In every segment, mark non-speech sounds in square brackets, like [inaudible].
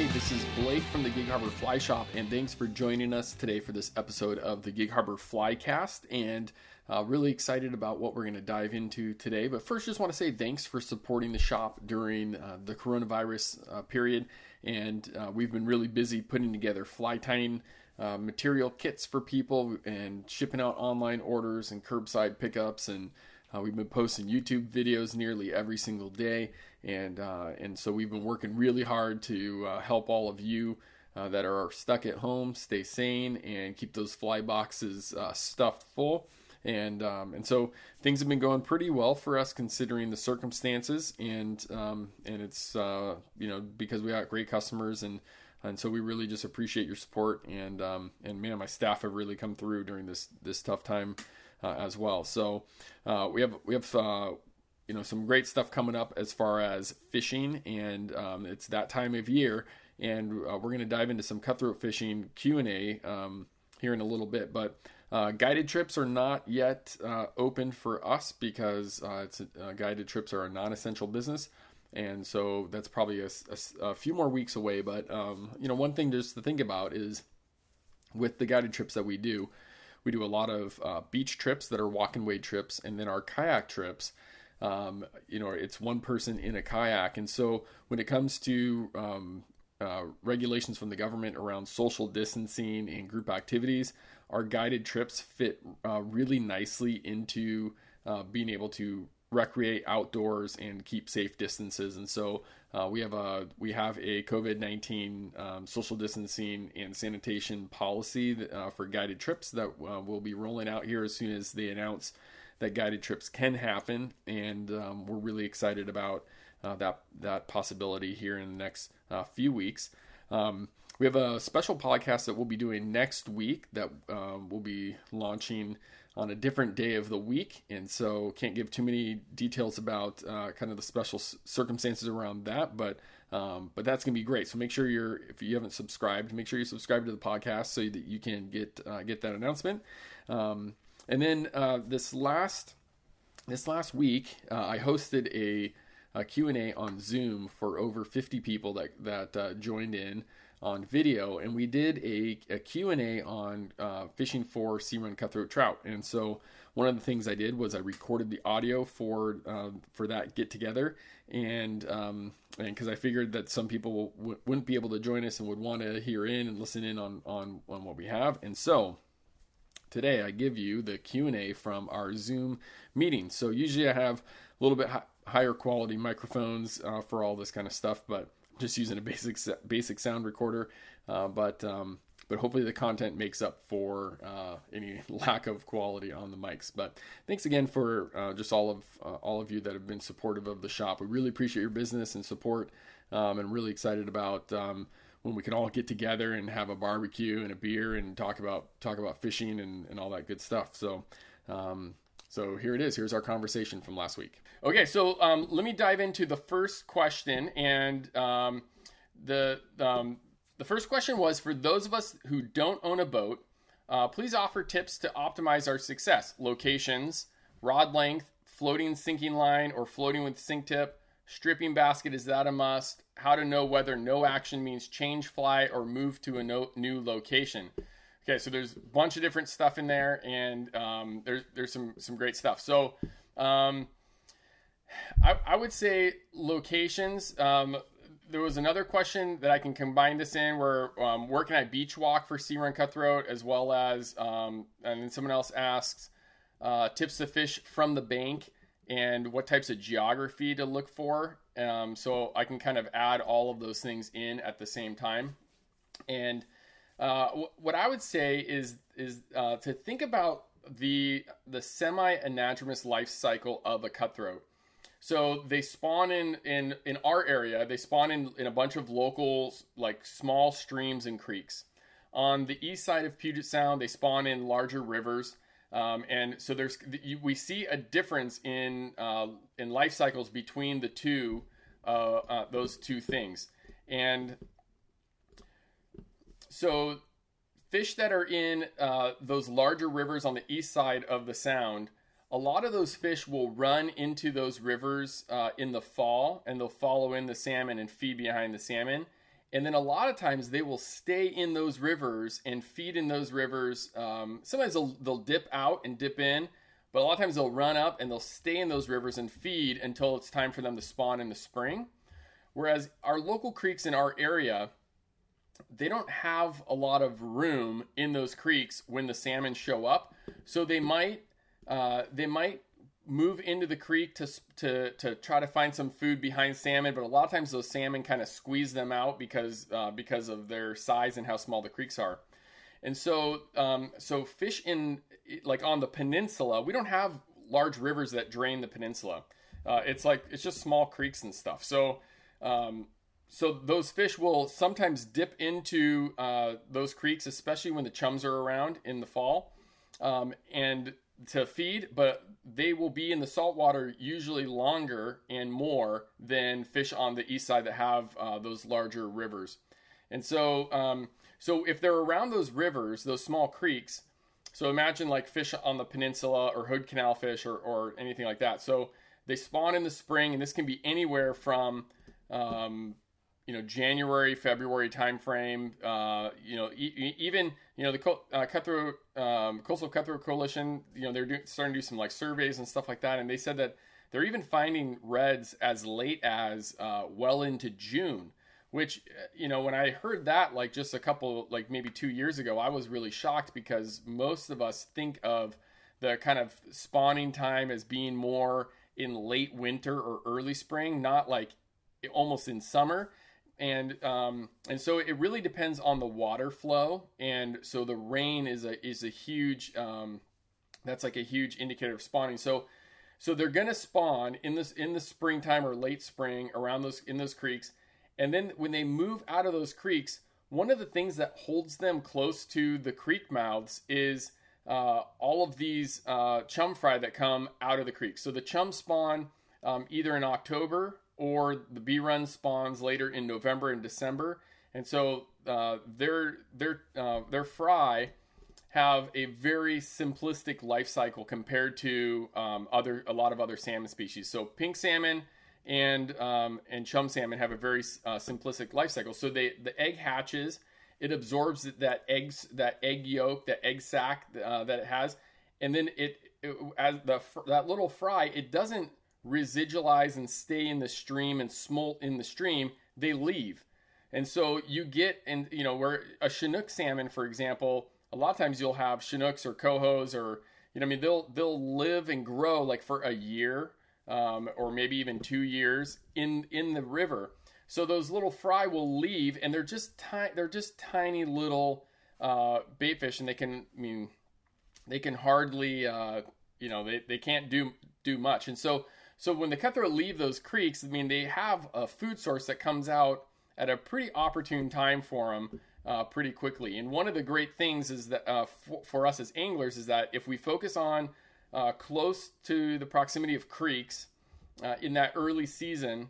Hey, this is Blake from the Gig Harbor Fly Shop, and thanks for joining us today for this episode of the Gig Harbor Flycast. And uh, really excited about what we're going to dive into today. But first, just want to say thanks for supporting the shop during uh, the coronavirus uh, period. And uh, we've been really busy putting together fly tying uh, material kits for people and shipping out online orders and curbside pickups and uh, we've been posting YouTube videos nearly every single day, and uh, and so we've been working really hard to uh, help all of you uh, that are stuck at home stay sane and keep those fly boxes uh, stuffed full. And um, and so things have been going pretty well for us considering the circumstances, and um, and it's uh, you know because we got great customers and and so we really just appreciate your support and um, and man, my staff have really come through during this this tough time uh, as well. So uh, we have we have uh, you know some great stuff coming up as far as fishing, and um, it's that time of year, and uh, we're going to dive into some cutthroat fishing Q and A um, here in a little bit, but. Uh, guided trips are not yet uh, open for us because it's guided trips are a non-essential business and so that's probably a, a, a few more weeks away. But um, you know, one thing just to think about is with the guided trips that we do, we do a lot of uh, beach trips that are walk and wade trips, and then our kayak trips. Um, you know, it's one person in a kayak, and so when it comes to um, uh, regulations from the government around social distancing and group activities, our guided trips fit uh, really nicely into uh, being able to recreate outdoors and keep safe distances. And so uh, we have a we have a COVID nineteen um, social distancing and sanitation policy that, uh, for guided trips that uh, will be rolling out here as soon as they announce that guided trips can happen. And um, we're really excited about uh, that that possibility here in the next uh, few weeks. Um, we have a special podcast that we'll be doing next week that um, we'll be launching on a different day of the week, and so can't give too many details about uh, kind of the special circumstances around that. But um, but that's gonna be great. So make sure you're if you haven't subscribed, make sure you subscribe to the podcast so that you can get uh, get that announcement. Um, and then uh, this last this last week, uh, I hosted a, a Q&A on Zoom for over 50 people that that uh, joined in on video, and we did a, a Q&A on uh, fishing for sea run cutthroat trout. And so one of the things I did was I recorded the audio for uh, for that get together, and um, and because I figured that some people w- wouldn't be able to join us and would want to hear in and listen in on on on what we have, and so today I give you the Q&A from our Zoom meeting. So usually I have a little bit hi- higher quality microphones uh, for all this kind of stuff, but just using a basic basic sound recorder. Uh, but um, but hopefully the content makes up for uh, any [laughs] lack of quality on the mics. But thanks again for uh, just all of uh, all of you that have been supportive of the shop. We really appreciate your business and support, um, and really excited about. Um, when we can all get together and have a barbecue and a beer and talk about talk about fishing and, and all that good stuff. So um, so here it is. Here's our conversation from last week. Okay, so um, let me dive into the first question, and um, the um, the first question was for those of us who don't own a boat. Uh, please offer tips to optimize our success: locations, rod length, floating sinking line, or floating with sink tip. Stripping basket is that a must? How to know whether no action means change fly or move to a no, new location. Okay, so there's a bunch of different stuff in there, and um, there's there's some some great stuff. So, um, I, I would say locations. Um, there was another question that I can combine this in where um, where can I beach walk for sea run cutthroat as well as um, and then someone else asks uh, tips to fish from the bank and what types of geography to look for. Um, so I can kind of add all of those things in at the same time. And uh, what I would say is is uh, to think about the the semi anadromous life cycle of a cutthroat. So they spawn in in in our area. They spawn in in a bunch of local like small streams and creeks. On the east side of Puget Sound, they spawn in larger rivers. Um, and so there's we see a difference in uh, in life cycles between the two uh, uh, those two things. And so fish that are in uh, those larger rivers on the east side of the sound a lot of those fish will run into those rivers uh, in the fall and they'll follow in the salmon and feed behind the salmon and then a lot of times they will stay in those rivers and feed in those rivers. Um, sometimes they'll, they'll dip out and dip in, but a lot of times they'll run up and they'll stay in those rivers and feed until it's time for them to spawn in the spring. Whereas our local creeks in our area, they don't have a lot of room in those creeks when the salmon show up, so they might uh, they might move into the creek to to to try to find some food behind salmon, but a lot of times those salmon kind of squeeze them out because uh, because of their size and how small the creeks are. And so um, so fish in like on the peninsula, we don't have large rivers that drain the peninsula. Uh, it's like it's just small creeks and stuff. So um, so those fish will sometimes dip into uh, those creeks, especially when the chums are around in the fall. Um, and to feed, but they will be in the saltwater usually longer and more than fish on the east side that have uh, those larger rivers. And so, um, so if they're around those rivers, those small creeks, so imagine like fish on the peninsula or hood canal fish or, or anything like that. So they spawn in the spring, and this can be anywhere from um, you know January, February timeframe. Uh, you know, e- even you know the uh, cutthroat um, coastal cutthroat coalition. You know, they're do- starting to do some like surveys and stuff like that, and they said that they're even finding redds as late as uh, well into June. Which you know, when I heard that like just a couple like maybe two years ago, I was really shocked because most of us think of the kind of spawning time as being more in late winter or early spring, not like almost in summer and um, and so it really depends on the water flow. And so the rain is a is a huge um, that's like a huge indicator of spawning. So so they're to spawn in this in the springtime or late spring around those in those creeks. And then when they move out of those creeks one of the things that holds them close to the creek mouths is uh, all of these uh, chum fry that come out of the creek so the chum spawn um, either in october or the B run spawns later in November and December. And so uh, their their uh, their fry have a very simplistic life cycle compared to um, other a lot of other salmon species. So pink salmon and um, and chum salmon have a very uh, simplistic life cycle. So they the egg hatches, it absorbs that eggs that egg yolk, that egg sac uh, that it has, and then it, it as the that little fry, it doesn't residualize and stay in the stream and smolt in the stream, they leave. And so you get, and you know, where a Chinook salmon, for example, a lot of times you'll have Chinooks or cohos or, you know, I mean, they'll they'll live and grow like for a year, um, or maybe even two years in in the river. So those little fry will leave, and they're just tiny. They're just tiny little uh, bait fish, and they can, I mean, they can hardly, uh, you know, they, they can't do do much. And so so when the cutthroat leave those creeks, I mean, they have a food source that comes out at a pretty opportune time for them uh, pretty quickly. And one of the great things is that uh, for, for, us as anglers is that if we focus on uh, close to the proximity of creeks uh, in that early season,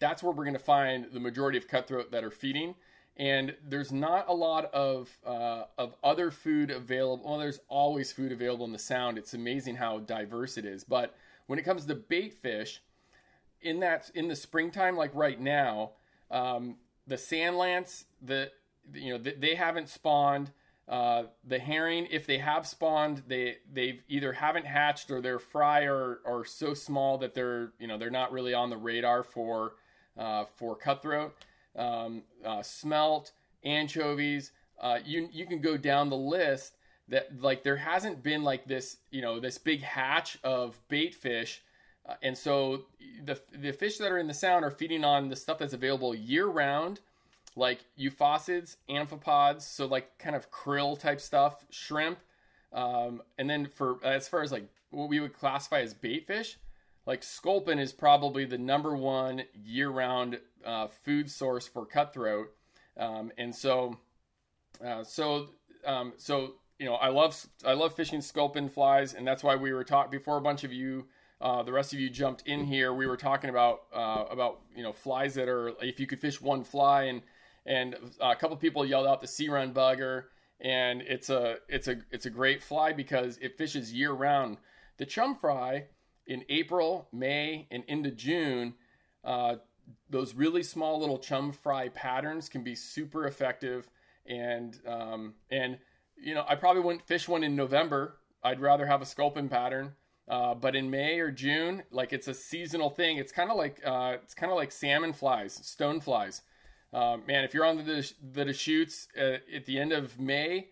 that's where we're going to find the majority of cutthroat that are feeding. And there's not a lot of uh, of other food available. Well, there's always food available in the Sound. It's amazing how diverse it is, but when it comes to bait fish, in that in the springtime, like right now, um, the sand lance, the you know they haven't spawned. Uh, the herring, if they have spawned, they they either haven't hatched or their fry are, are so small that they're you know they're not really on the radar for uh, for cutthroat, um, uh, smelt, anchovies. Uh, you you can go down the list that like there hasn't been like this you know this big hatch of bait fish. Uh, and so the the fish that are in the sound are feeding on the stuff that's available year round like euphausiids amphipods so like kind of krill type stuff shrimp. Um, and then for as far as like what we would classify as bait fish like sculpin is probably the number one year round uh, food source for cutthroat. Um, and so uh, so um, so you know, I love I love fishing sculpin flies, and that's why we were talking before a bunch of you, uh, the rest of you jumped in here. We were talking about uh, about you know flies that are if you could fish one fly, and and a couple people yelled out the sea run bugger, and it's a it's a it's a great fly because it fishes year round. The chum fry in April, May, and into June. Uh, those really small little chum fry patterns can be super effective. And um, and you know, I probably wouldn't fish one in November. I'd rather have a sculpin pattern. Uh, but in May or June, like it's a seasonal thing. It's kind of like uh, it's kind of like salmon flies, stone flies. Uh, man, if you're on the the Deschutes uh, at the end of May,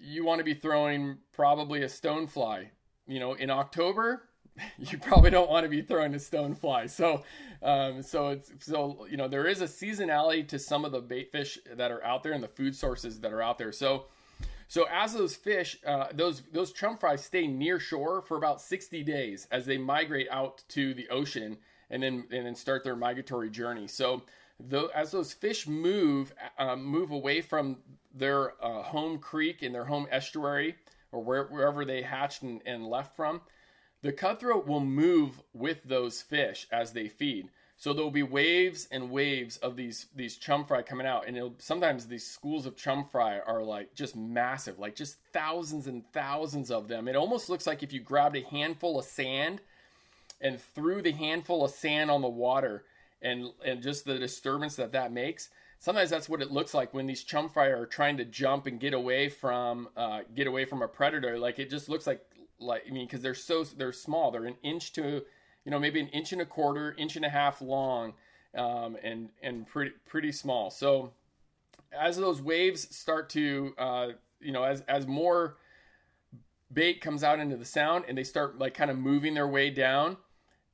you want to be throwing probably a stone fly. You know, in October, [laughs] you probably don't want to be throwing a stone fly. So, um, so it's so you know there is a seasonality to some of the bait fish that are out there and the food sources that are out there. So so as those fish, uh, those those chum fries stay near shore for about 60 days as they migrate out to the ocean and then and then start their migratory journey. So as those fish move um, move away from their uh, home creek and their home estuary or where, wherever they hatched and, and left from, the cutthroat will move with those fish as they feed. So there'll be waves and waves of these these chum fry coming out, and sometimes these schools of chum fry are like just massive, like just thousands and thousands of them. It almost looks like if you grabbed a handful of sand and threw the handful of sand on the water, and and just the disturbance that that makes. Sometimes that's what it looks like when these chum fry are trying to jump and get away from uh, get away from a predator. Like it just looks like like I mean because they're so they're small, they're an inch to you know, maybe an inch and a quarter, inch and a half long, um, and and pretty pretty small. So as those waves start to, uh, you know, as as more bait comes out into the sound and they start like kind of moving their way down,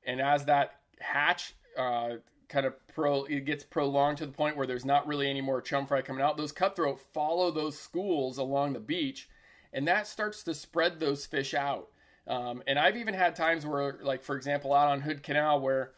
and as that hatch uh, kind of pro it gets prolonged to the point where there's not really any more chum fry coming out, those cutthroat follow those schools along the beach, and that starts to spread those fish out. Um, and I've even had times where, like for example, out on Hood Canal, where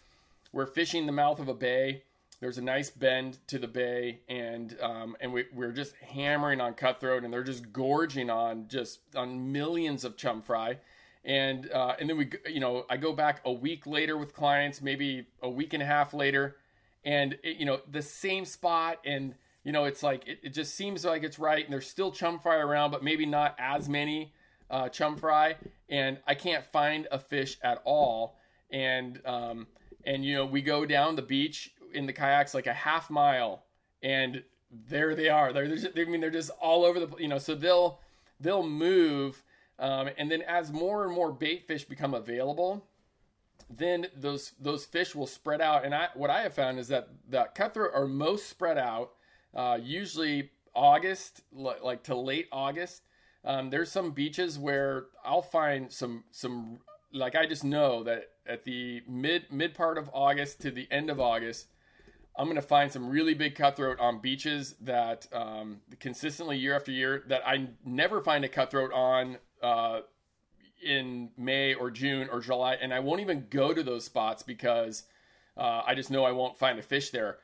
we're fishing the mouth of a bay. There's a nice bend to the bay, and um, and we, we're just hammering on cutthroat, and they're just gorging on just on millions of chum fry, and uh, and then we you know I go back a week later with clients, maybe a week and a half later, and it, you know the same spot, and you know it's like it, it just seems like it's right, and there's still chum fry around, but maybe not as many uh, chum fry, and I can't find a fish at all. And um, and you know we go down the beach in the kayaks like a half mile, and there they are. They're, just, I mean they're just all over the you know. So they'll they'll move, um, and then as more and more bait fish become available, then those those fish will spread out. And I, what I have found is that the cutthroat are most spread out, uh, usually August, like to late August, um, there's some beaches where I'll find some some like I just know that at the mid mid part of August to the end of August, I'm gonna find some really big cutthroat on beaches that um, consistently year after year that I never find a cutthroat on uh, in May or June or July, and I won't even go to those spots because uh, I just know I won't find a fish there.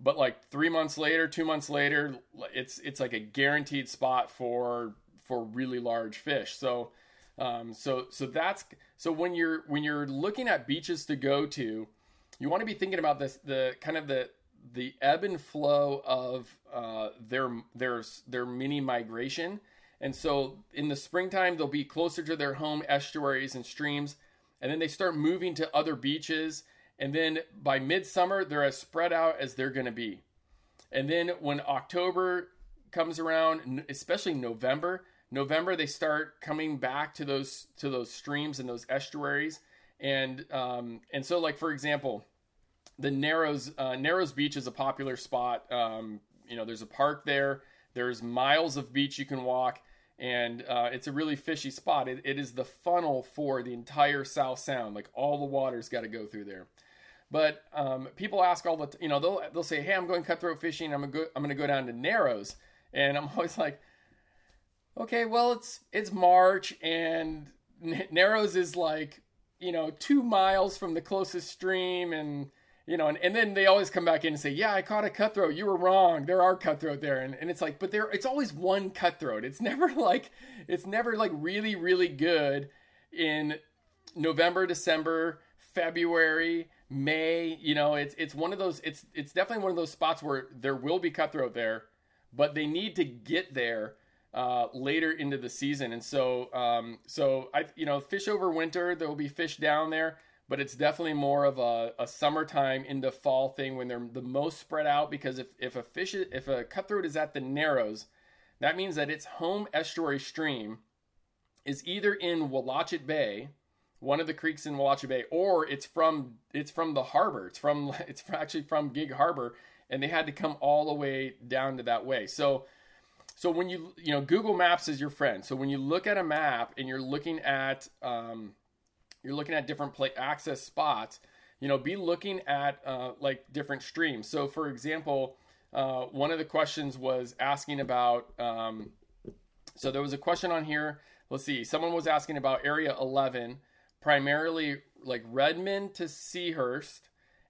But like three months later, two months later, it's it's like a guaranteed spot for for really large fish. So, um, so so that's so when you're when you're looking at beaches to go to, you want to be thinking about this the kind of the the ebb and flow of uh, their their their mini migration. And so in the springtime, they'll be closer to their home estuaries and streams, and then they start moving to other beaches. And then by midsummer, they're as spread out as they're going to be. And then when October comes around, especially November, November they start coming back to those to those streams and those estuaries, and um, and so like for example, the Narrows uh, Narrows Beach is a popular spot. Um, you know, there's a park there. There's miles of beach you can walk, and uh, it's a really fishy spot. It, it is the funnel for the entire South Sound. Like all the water's got to go through there. But um, people ask all the, t- you know, they'll they'll say, "Hey, I'm going cutthroat fishing. I'm gonna go, I'm gonna go down to Narrows," and I'm [laughs] always like, okay, well it's it's March and Narrows is like you know two miles from the closest stream and you know and, and then they always come back in and say yeah i caught a cutthroat. You were wrong. There are cutthroat there. And, and it's like but there it's always one cutthroat. It's [laughs] never like it's never like really really good in november december february may. You know it's it's one of those it's it's definitely one of those spots where there will be cutthroat there but they need to get there uh, later into the season. And so, um, so I, you know, fish over winter. There will be fish down there, but it's definitely more of a, a summertime into fall thing when they're the most spread out. Because if, if a fish if a cutthroat is at the narrows, that means that its home estuary stream is either in Wollochet Bay, one of the creeks in Wollochet Bay, or it's from it's from the harbor. It's from [laughs] it's actually from Gig Harbor, and they had to come all the way down to that way. So so when you you know Google Maps is your friend. So when you look at a map and you're looking at um, you're looking at different play access spots, you know, be looking at uh, like different streams. So, for example, uh, one of the questions was asking about. Um, so there was a question on here. Let's see. Someone was asking about Area 11, primarily like Redondo to Seahurst,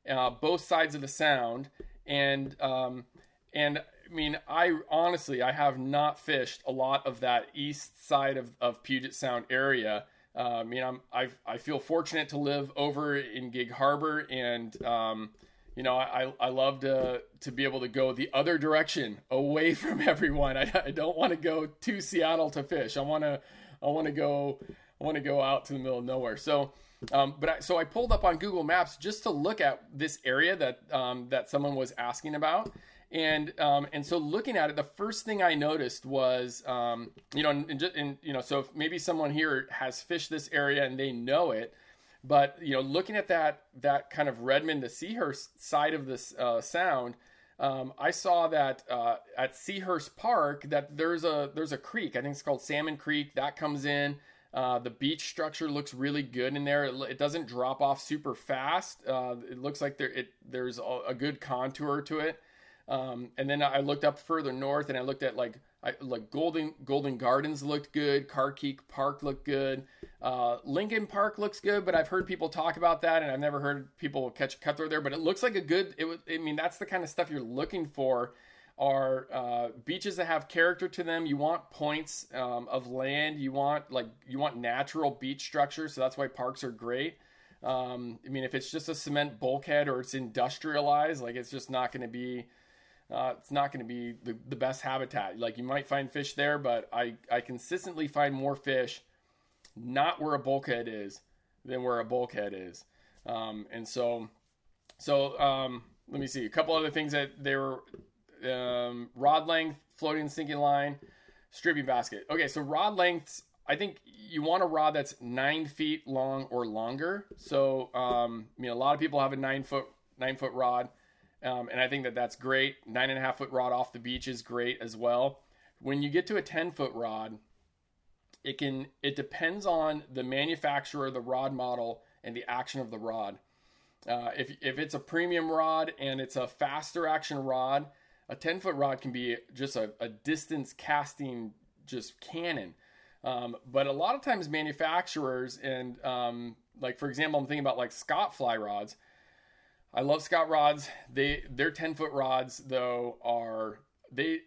uh, both sides of the Sound, and um, and I mean, I honestly I have not fished a lot of that east side of, of Puget Sound area. Uh, I mean, I'm I I feel fortunate to live over in Gig Harbor, and um, you know, I I love to to be able to go the other direction, away [laughs] from everyone. I, I don't want to go to Seattle to fish. I want to I want to go I want to go out to the middle of nowhere. So. Um, but I, so I pulled up on Google Maps just to look at this area that um, that someone was asking about, and um, and so looking at it, the first thing I noticed was, um, you know, and, and, you know, so maybe someone here has fished this area and they know it, but you know, looking at that that kind of Redondo to Seahurst side of this uh, sound, um, I saw that uh, at Seahurst Park that there's a there's a creek. I think it's called Salmon Creek that comes in. Uh, the beach structure looks really good in there. It, it doesn't drop off super fast. Uh, it looks like there it there's a, a good contour to it. Um, and then I looked up further north and I looked at like I, like Golden Golden Gardens looked good, Carkeek Park looked good, uh, Lincoln Park looks good, but I've heard people talk about that and I've never heard people catch a cutthroat there. But it looks like a good. It. I mean, that's the kind of stuff you're looking for. Are uh, beaches that have character to them. You want points um, of land. You want like you want natural beach structure. So that's why parks are great. Um, I mean, if it's just a cement bulkhead or it's industrialized, like it's just not going to be uh, it's not going to be the, the best habitat. Like you might find fish there, but I, I consistently find more fish not where a bulkhead is than where a bulkhead is. Um, and so, so um, let me see a couple other things that they were um, rod length, floating sinking line, stripping basket. Okay, so rod lengths. I think you want a rod that's nine feet long or longer. So, um, I mean, a lot of people have a nine foot nine foot rod. Um, and I think that that's great. Nine and a half foot rod off the beach is great as well. When you get to a 10 foot rod, it can it depends on the manufacturer, the rod model, and the action of the rod. Uh, if if it's a premium rod and it's a faster action rod, a 10 foot rod can be just a, a distance casting just cannon. Um, but a lot of times manufacturers and um, like for example, I'm thinking about like Scott fly rods I love Scott rods. They their 10 foot rods though are they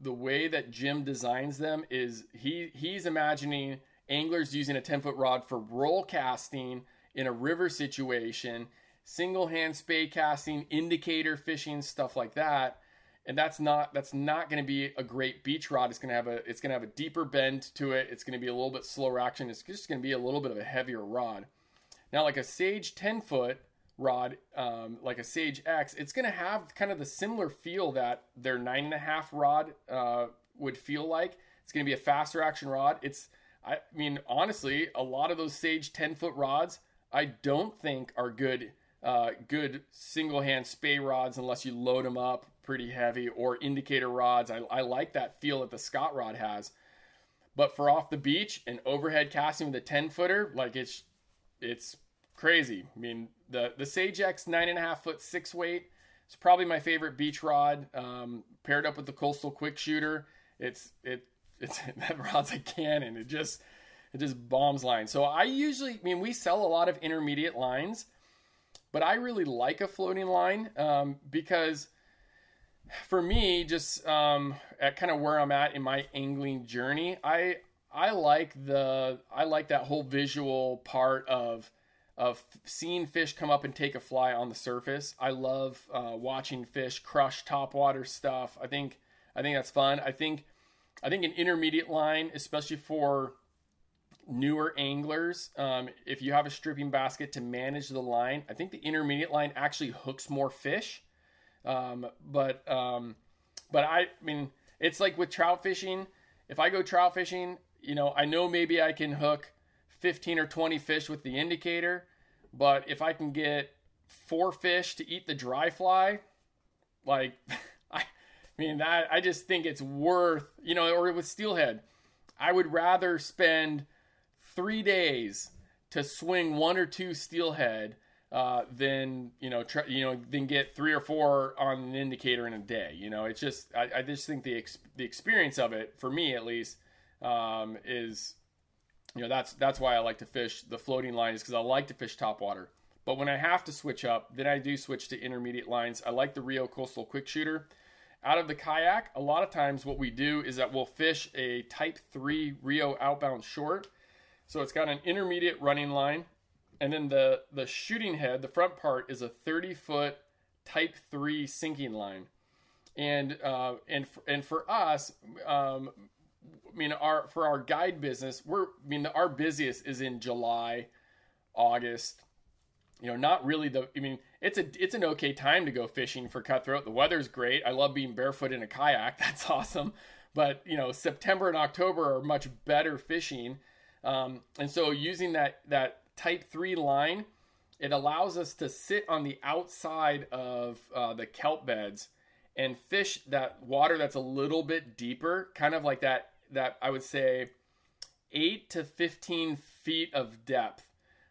the way that Jim designs them is he he's imagining anglers using a 10 foot rod for roll casting in a river situation, single hand spay casting, indicator fishing, stuff like that. And that's not that's not going to be a great beach rod. It's going to have a it's going to have a deeper bend to it. It's going to be a little bit slower action. It's just going to be a little bit of a heavier rod. Now, like a Sage 10 foot, rod, um, like a Sage X, it's going to have kind of the similar feel that their nine and a half rod uh, would feel like. It's going to be a faster action rod. It's, I mean, honestly, a lot of those Sage 10 foot rods, I don't think are good, uh, good single hand spay rods unless you load them up pretty heavy or indicator rods. I, I like that feel that the Scott rod has. But for off the beach and overhead casting with a 10 footer, like it's, it's crazy. I mean, the the Sage X nine and a half foot six weight is probably my favorite beach rod. Um, paired up with the Coastal Quick Shooter, it's it it's [laughs] that rod's a cannon. It just it just bombs lines. So I usually, I mean, we sell a lot of intermediate lines, but I really like a floating line um, because for me, just um, at kind of where I'm at in my angling journey, I I like the I like that whole visual part of of seeing fish come up and take a fly on the surface. I love uh, watching fish crush topwater stuff. I think I think that's fun. I think I think an intermediate line, especially for newer anglers, um, if you have a stripping basket to manage the line, I think the intermediate line actually hooks more fish. Um, but um, but I, I mean, it's like with trout fishing. If I go trout fishing, you know, I know maybe I can hook 15 or 20 fish with the indicator, but if I can get four fish to eat the dry fly, like [laughs] I mean that I just think it's worth, you know, or with steelhead, I would rather spend three days to swing one or two steelhead uh, than you know you know than get three or four on an indicator in a day. You know, it's just I, I just think the ex- the experience of it for me at least um, is you know that's that's why I like to fish the floating lines because I like to fish top water. But when I have to switch up, then I do switch to intermediate lines. I like the Rio Coastal Quick Shooter. Out of the kayak, a lot of times what we do is that we'll fish a Type 3 Rio outbound short. So it's got an intermediate running line, and then the, the shooting head, the front part, is a 30 foot Type 3 sinking line. And uh, and for, and for us, um, I mean, our for our guide business, we're I mean, our busiest is in July, August, you know, not really the. I mean, it's a it's an okay time to go fishing for cutthroat. The weather's great. I love being barefoot in a kayak. [laughs] That's awesome. But you know, September and October are much better fishing. Um, and so using that that Type Three line, it allows us to sit on the outside of uh, the kelp beds and fish that water that's a little bit deeper, kind of like that that I would say eight to fifteen feet of depth.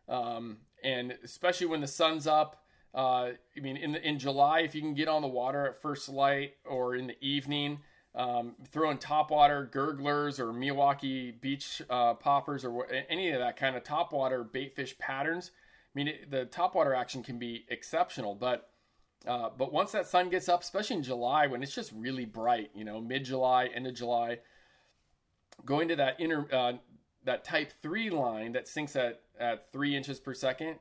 Um, and especially when the sun's up. Uh, I mean, in the, in July, if you can get on the water at first light or in the evening, um, throwing topwater gurglers or Miyawaki beach uh, poppers or any of that kind of topwater baitfish patterns. I mean, it, the topwater action can be exceptional, but uh, but once that sun gets up, especially in July when it's just really bright, you know, mid July, end of July, going to that inner uh, that Type Three line that sinks at at three inches per second.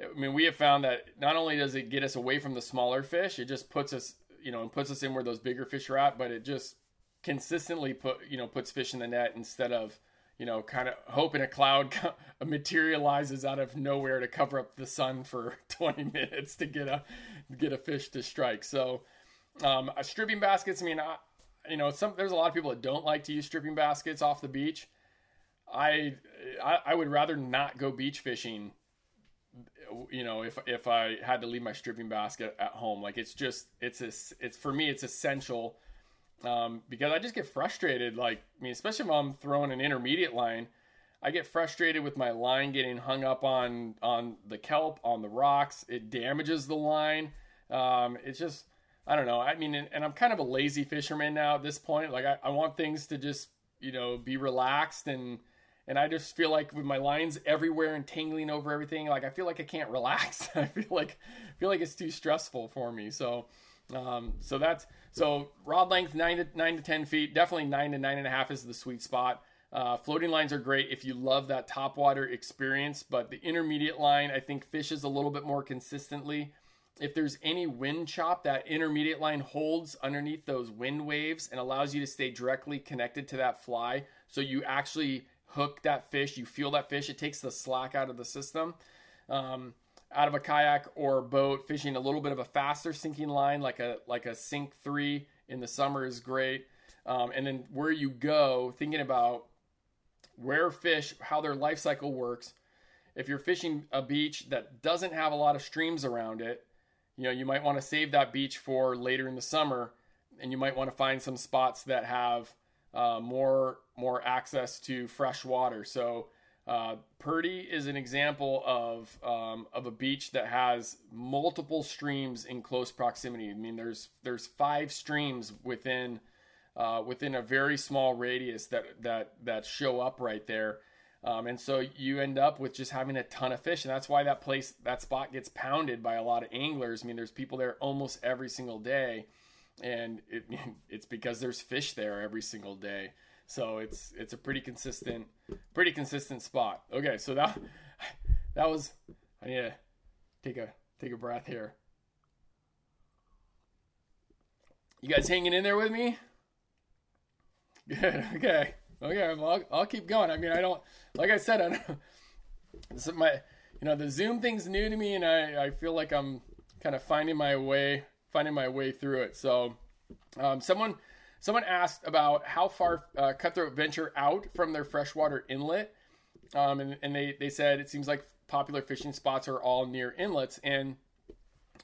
I mean, we have found that not only does it get us away from the smaller fish, it just puts us, you know, and puts us in where those bigger fish are at, but it just consistently put, you know, puts fish in the net instead of, you know, kind of hoping a cloud [laughs] materializes out of nowhere to cover up the sun for [laughs] 20 minutes to get a get a fish to strike. So, um, stripping baskets. I mean, I, you know, some there's a lot of people that don't like to use stripping baskets off the beach. I, I, I would rather not go beach fishing. You know, if if I had to leave my stripping basket at home, like it's just it's a, it's for me it's essential um, because I just get frustrated. Like I mean, especially if I'm throwing an intermediate line, I get frustrated with my line getting hung up on on the kelp on the rocks. It damages the line. Um, it's just I don't know. I mean, and, I'm kind of a lazy fisherman now at this point. Like I, I want things to just you know be relaxed and and I just feel like with my lines everywhere and tangling over everything, like I feel like I can't relax. [laughs] I feel like I feel like it's too stressful for me. So, um, so that's so rod length nine to nine to ten feet. Definitely nine to nine and a half is the sweet spot. Uh, floating lines are great if you love that top water experience, but the intermediate line I think fishes a little bit more consistently. If there's any wind chop, that intermediate line holds underneath those wind waves and allows you to stay directly connected to that fly. So you actually hook that fish, you feel that fish, it takes the slack out of the system. Um, out of a kayak or boat, fishing a little bit of a faster sinking line, like a like a sink three in the summer is great. Um, and then where you go, thinking about where fish, how their life cycle works. If you're fishing a beach that doesn't have a lot of streams around it, you know you might want to save that beach for later in the summer, and you might want to find some spots that have uh, more more access to fresh water. So uh, Purdy is an example of um, of a beach that has multiple streams in close proximity. I mean, there's there's five streams within uh, within a very small radius that that that show up right there. Um, and so you end up with just having a ton of fish, and that's why that place, that spot gets pounded by a lot of anglers. I mean, there's people there almost every single day, and it, [laughs] it's because there's fish there every single day. So it's it's a pretty consistent, pretty consistent spot. Okay, so that [laughs] that was I need to take a take a breath here. You guys hanging in there with me? [laughs] Good. Okay. Okay, well, I'll, I'll, keep going. I mean, I don't, like I said, I don't, [laughs] this is my, you know, the Zoom thing's new to me, and I, I feel like I'm kind of finding my way, finding my way through it. So, um, someone, someone asked about how far uh, Cutthroat venture out from their freshwater inlet, um, and, and they, they said it seems like popular fishing spots are all near inlets, and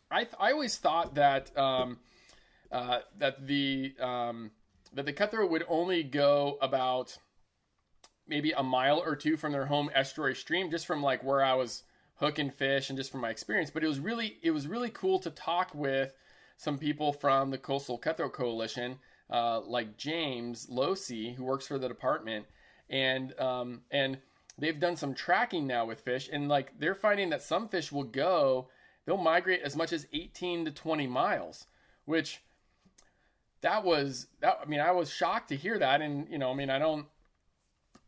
I, I always thought that um, uh, that the um, that the cutthroat would only go about maybe a mile or two from their home estuary stream, just from like where I was hooking fish and just from my experience. But it was really it was really cool to talk with some people from the Coastal Cutthroat Coalition, uh, like James Losee, who works for the department, and um, and they've done some tracking now with fish, and like they're finding that some fish will go, they'll migrate as much as 18 to 20 miles, which that was that. I mean, I was shocked to hear that, and you know, I mean, I don't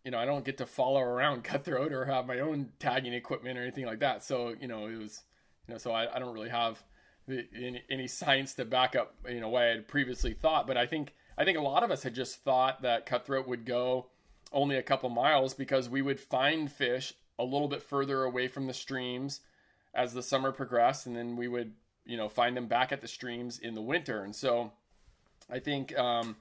you know, I don't get to follow around [laughs] cutthroat or have my own tagging equipment or anything like that. So, you know, it was, you know, so I, I don't really have any, any, science to back up, you know, what I had previously thought. But I think, I think a lot of us had just thought that cutthroat would go only a couple miles because we would find fish a little bit further away from the streams as the summer progressed. And then we would, you know, find them back at the streams in the winter. And so I think, um,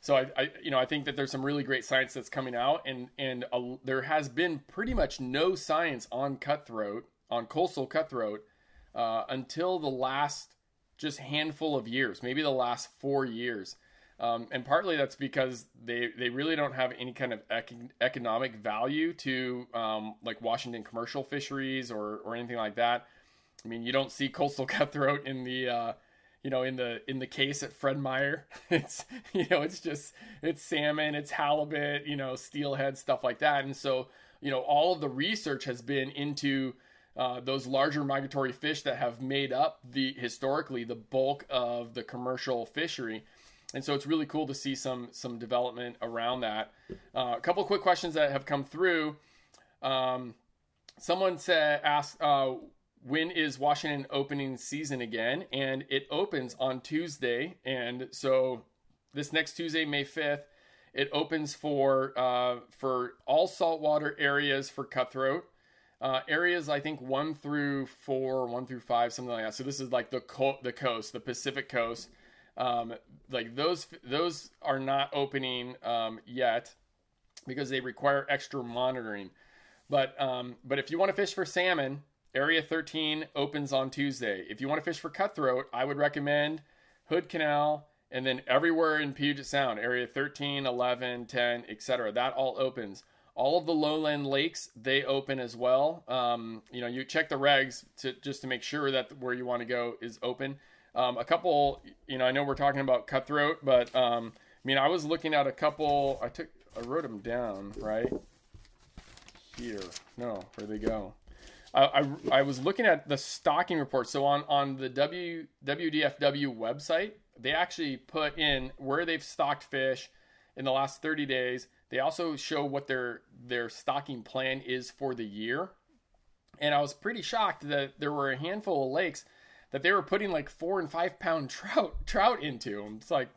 so I, I, you know I think that there's some really great science that's coming out and and a, there has been pretty much no science on cutthroat on coastal cutthroat uh, until the last just handful of years maybe the last four years. Um, and partly that's because they they really don't have any kind of ec- economic value to um, like Washington commercial fisheries or or anything like that. I mean you don't see coastal [laughs] cutthroat in the uh, you know in the in the case at Fred Meyer [laughs] it's you know it's just it's salmon it's halibut you know steelhead stuff like that. And so you know all of the research has been into uh, those larger migratory fish that have made up the historically the bulk of the commercial fishery. And so it's really cool to see some some development around that. Uh, a couple quick questions that have come through. Um, someone said asked uh, when is Washington opening season again? And it opens on Tuesday. And so this next Tuesday, May 5th, it opens for uh, for all saltwater areas for cutthroat. Uh, areas I think one through four, one through five, something like that. So this is like the co- the coast, the Pacific coast. Um, like those those are not opening um, yet because they require extra monitoring. But um, but if you want to fish for salmon, Area 13 opens on Tuesday. If you want to fish for cutthroat, I would recommend Hood Canal and then everywhere in Puget Sound, Area 13, 11, 10, etc. That all opens. All of the lowland lakes they open as well. Um, you know, you check the regs to just to make sure that where you want to go is open. Um, a couple, you know, I know we're talking about cutthroat, but um, I mean, I was looking at a couple. I took, I wrote them down right here. No, where they go? I, I, was looking at the stocking report. So on on the W WDFW website, they actually put in where they've stocked fish in the last 30 days. They also show what their their stocking plan is for the year. And I was pretty shocked that there were a handful of lakes that they were putting like four and five pound [laughs] trout trout into. It's like,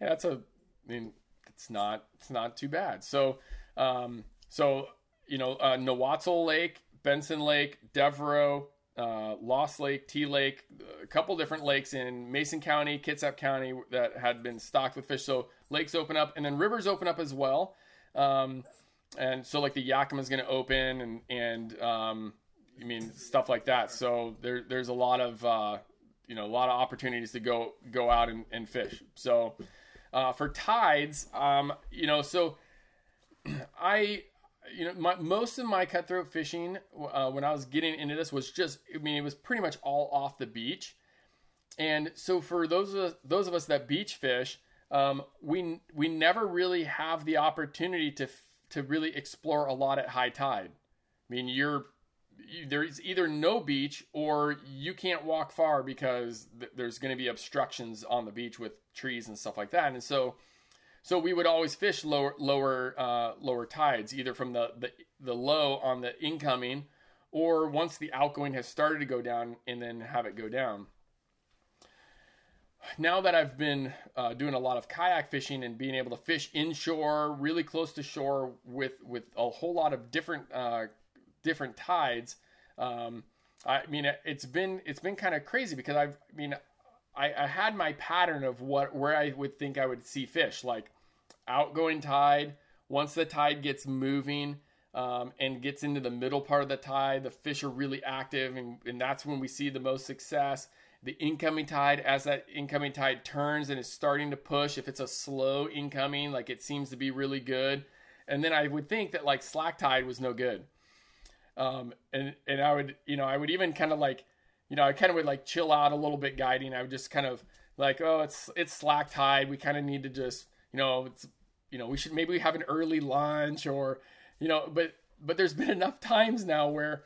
yeah, that's a, I mean, it's not it's not too bad. So, um, so you know, uh, Nahwatzel Lake Benson Lake, Devereaux, uh, Lost Lake, Tee Lake, a couple different lakes in Mason County, Kitsap County that had been stocked with fish. So lakes open up, and then rivers open up as well. Um, and so like the Yakima is going to open, and and um, I mean stuff like that. So there there's a lot of uh, you know a lot of opportunities to go go out and, and fish. So uh, for tides, um, you know, so [clears throat] I you know, my, most of my cutthroat fishing uh, when I was getting into this was just, I mean, it was pretty much all off the beach. And so for those of us, those of us that beach fish, um, we we never really have the opportunity to to really explore a lot at high tide. I mean, you're there's either no beach or you can't walk far because th- there's going to be obstructions on the beach with trees and stuff like that. And so so we would always fish lower lower uh, lower tides, either from the, the the low on the incoming, or once the outgoing has started to go down, and then have it go down. now that I've been uh, doing a lot of kayak fishing and being able to fish inshore, really close to shore with with a whole lot of different uh, different tides, um, I mean it's been it's been kind of crazy because I've I mean I, I had my pattern of what where I would think I would see fish like outgoing tide. Once the tide gets moving, um, and gets into the middle part of the tide, the fish are really active, and, and that's when we see the most success. The incoming tide as that incoming tide turns and is starting to push if it's a slow incoming like it seems to be really good. And then i would think that like slack tide was no good. Um, and and i would you know i would even kind of like you know i kind of would like chill out a little bit guiding i would just kind of like oh it's it's slack tide we kind of need to just you know it's you know we should maybe have an early lunch or you know but but there's [laughs] been enough times now where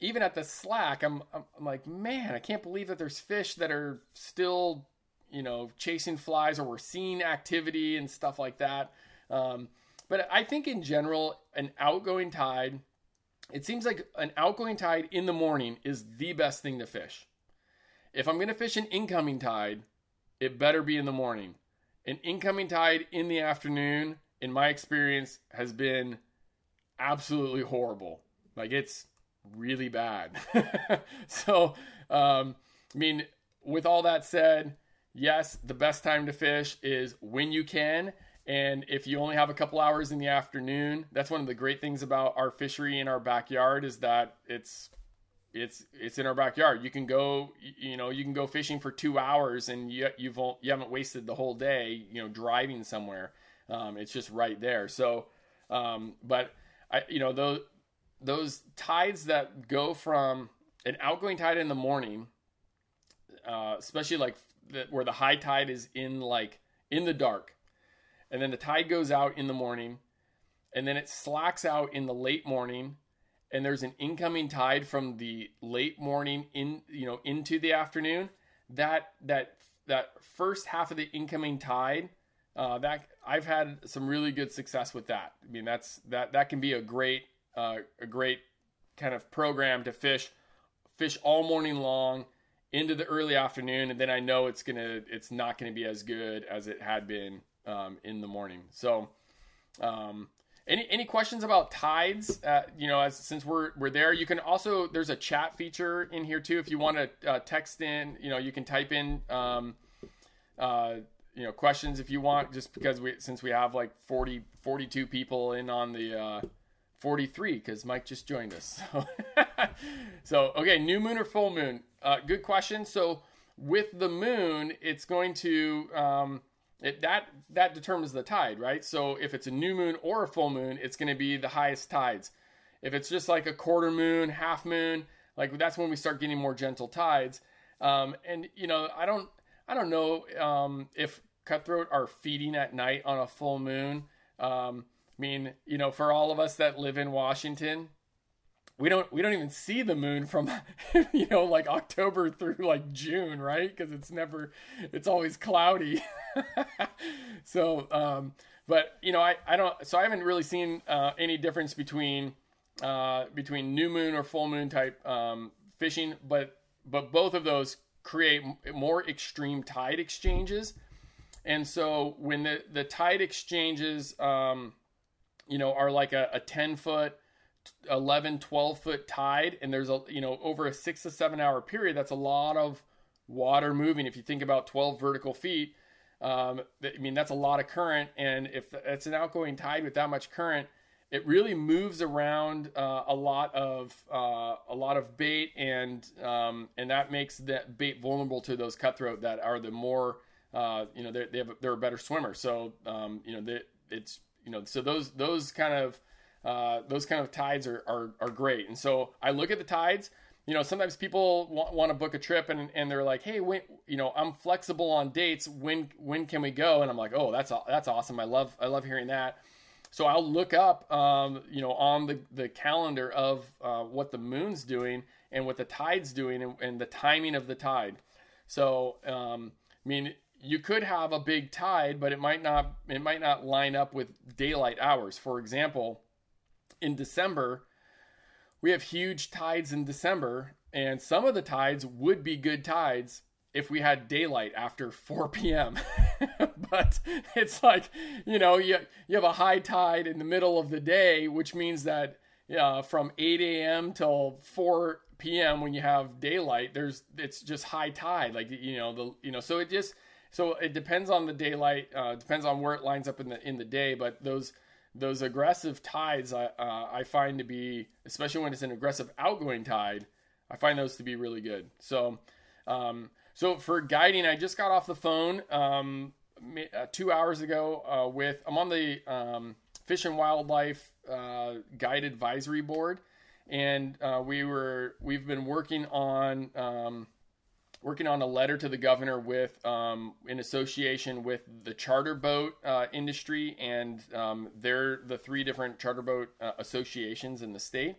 even at the slack, I'm, I'm, I'm like, man, I can't believe that there's fish that are still, you know, chasing flies or we're seeing activity and stuff like that. Um, but I think in general, an outgoing tide, it seems like an outgoing tide in the morning is the best thing to fish. If I'm going to fish an incoming tide, it better be in the morning. An incoming tide in the afternoon, in my experience, has been absolutely horrible. Like it's really bad. [laughs] so, um, I mean, with all that said, yes, the best time to fish is when you can. And if you only have a couple hours in the afternoon, that's one of the great things about our fishery in our backyard is that it's it's it's in our backyard. You can go, you know, you can go fishing for two hours and you you've you haven't wasted the whole day, you know, driving somewhere. Um, it's just right there. So, um, but I, you know, those those tides that go from an outgoing tide in the morning, uh, especially like the, where the high tide is in like in the dark, and then the tide goes out in the morning, and then it slacks out in the late morning, and there's an incoming tide from the late morning in you know into the afternoon. That that that first half of the incoming tide, uh, that I've had some really good success with that. I mean that's that that can be a great uh, a great kind of program to fish fish all morning long into the early afternoon and then i know it's gonna it's not gonna be as good as it had been um, in the morning so um, any any questions about tides uh, you know as since we're we're there you can also there's a chat feature in here too if you want to uh, text in you know you can type in um, uh, you know questions if you want just because we since we have like 40 42 people in on the uh, 43 because Mike just joined us. [laughs] So, so, okay, new moon or full moon? Uh, good question. So, with the moon, it's going to um, it, that that determines the tide, right? So, if it's a new moon or a full moon, it's going to be the highest tides. If it's just like a quarter moon, half moon, like that's when we start getting more gentle tides. Um, and you know, I don't I don't know um, if cutthroat are feeding at night on a full moon. Um, I mean, you know, for all of us that live in Washington, we don't we don't even see the moon from [laughs] you know like October through like June, right? Because it's never it's always cloudy. [laughs] so, um, but you know, I I don't so I haven't really seen uh, any difference between uh, between new moon or full moon type um, fishing, but but both of those create more extreme tide exchanges. And so when the the tide exchanges um, you know, are like a, a 10 foot, 11, 12 foot tide, and there's a, you know, over a six to seven hour period, that's a lot of water moving. If you think about 12 vertical feet, um, I mean, that's a lot of current. And if it's an outgoing tide with that much current, it really moves around uh, a lot of uh, a lot of bait, and um, and that makes that bait vulnerable to those cutthroat that are the more uh, you know they have they're a better swimmer. So um, you know they, it's you know, so those those kind of uh, those kind of tides are, are are great. And so I look at the tides. You know, sometimes people want, want to book a trip and, and they're like, hey, when you know, I'm flexible on dates. When when can we go? And I'm like, oh, that's that's awesome. I love I love hearing that. So I'll look up, um, you know, on the the calendar of uh, what the moon's doing and what the tide's doing and, and the timing of the tide. So um, I mean, you could have a big tide, but it might not it might not line up with daylight hours. For example, in December, we have huge tides in December, and some of the tides would be good tides if we had daylight after [laughs] 4 p.m. [laughs] but it's like, you know, you, you have a high tide in the middle of the day, which means that uh, from 8 a.m. till 4 p.m. when you have daylight, there's it's just high tide. Like you know the you know so it just so it depends on the daylight. Uh, depends on where it lines up in the in the day. But those those aggressive tides, I uh, I find to be especially when it's an aggressive outgoing tide, I find those to be really good. So. Um, so for guiding, I just got off the phone um, uh, two hours ago uh, with I'm on the um, Fish and Wildlife uh, Guide Advisory Board, and uh, we were we've been working on um, working on a letter to the governor with um, in association with the charter boat uh, industry and um, they're the three different charter boat uh, associations in the state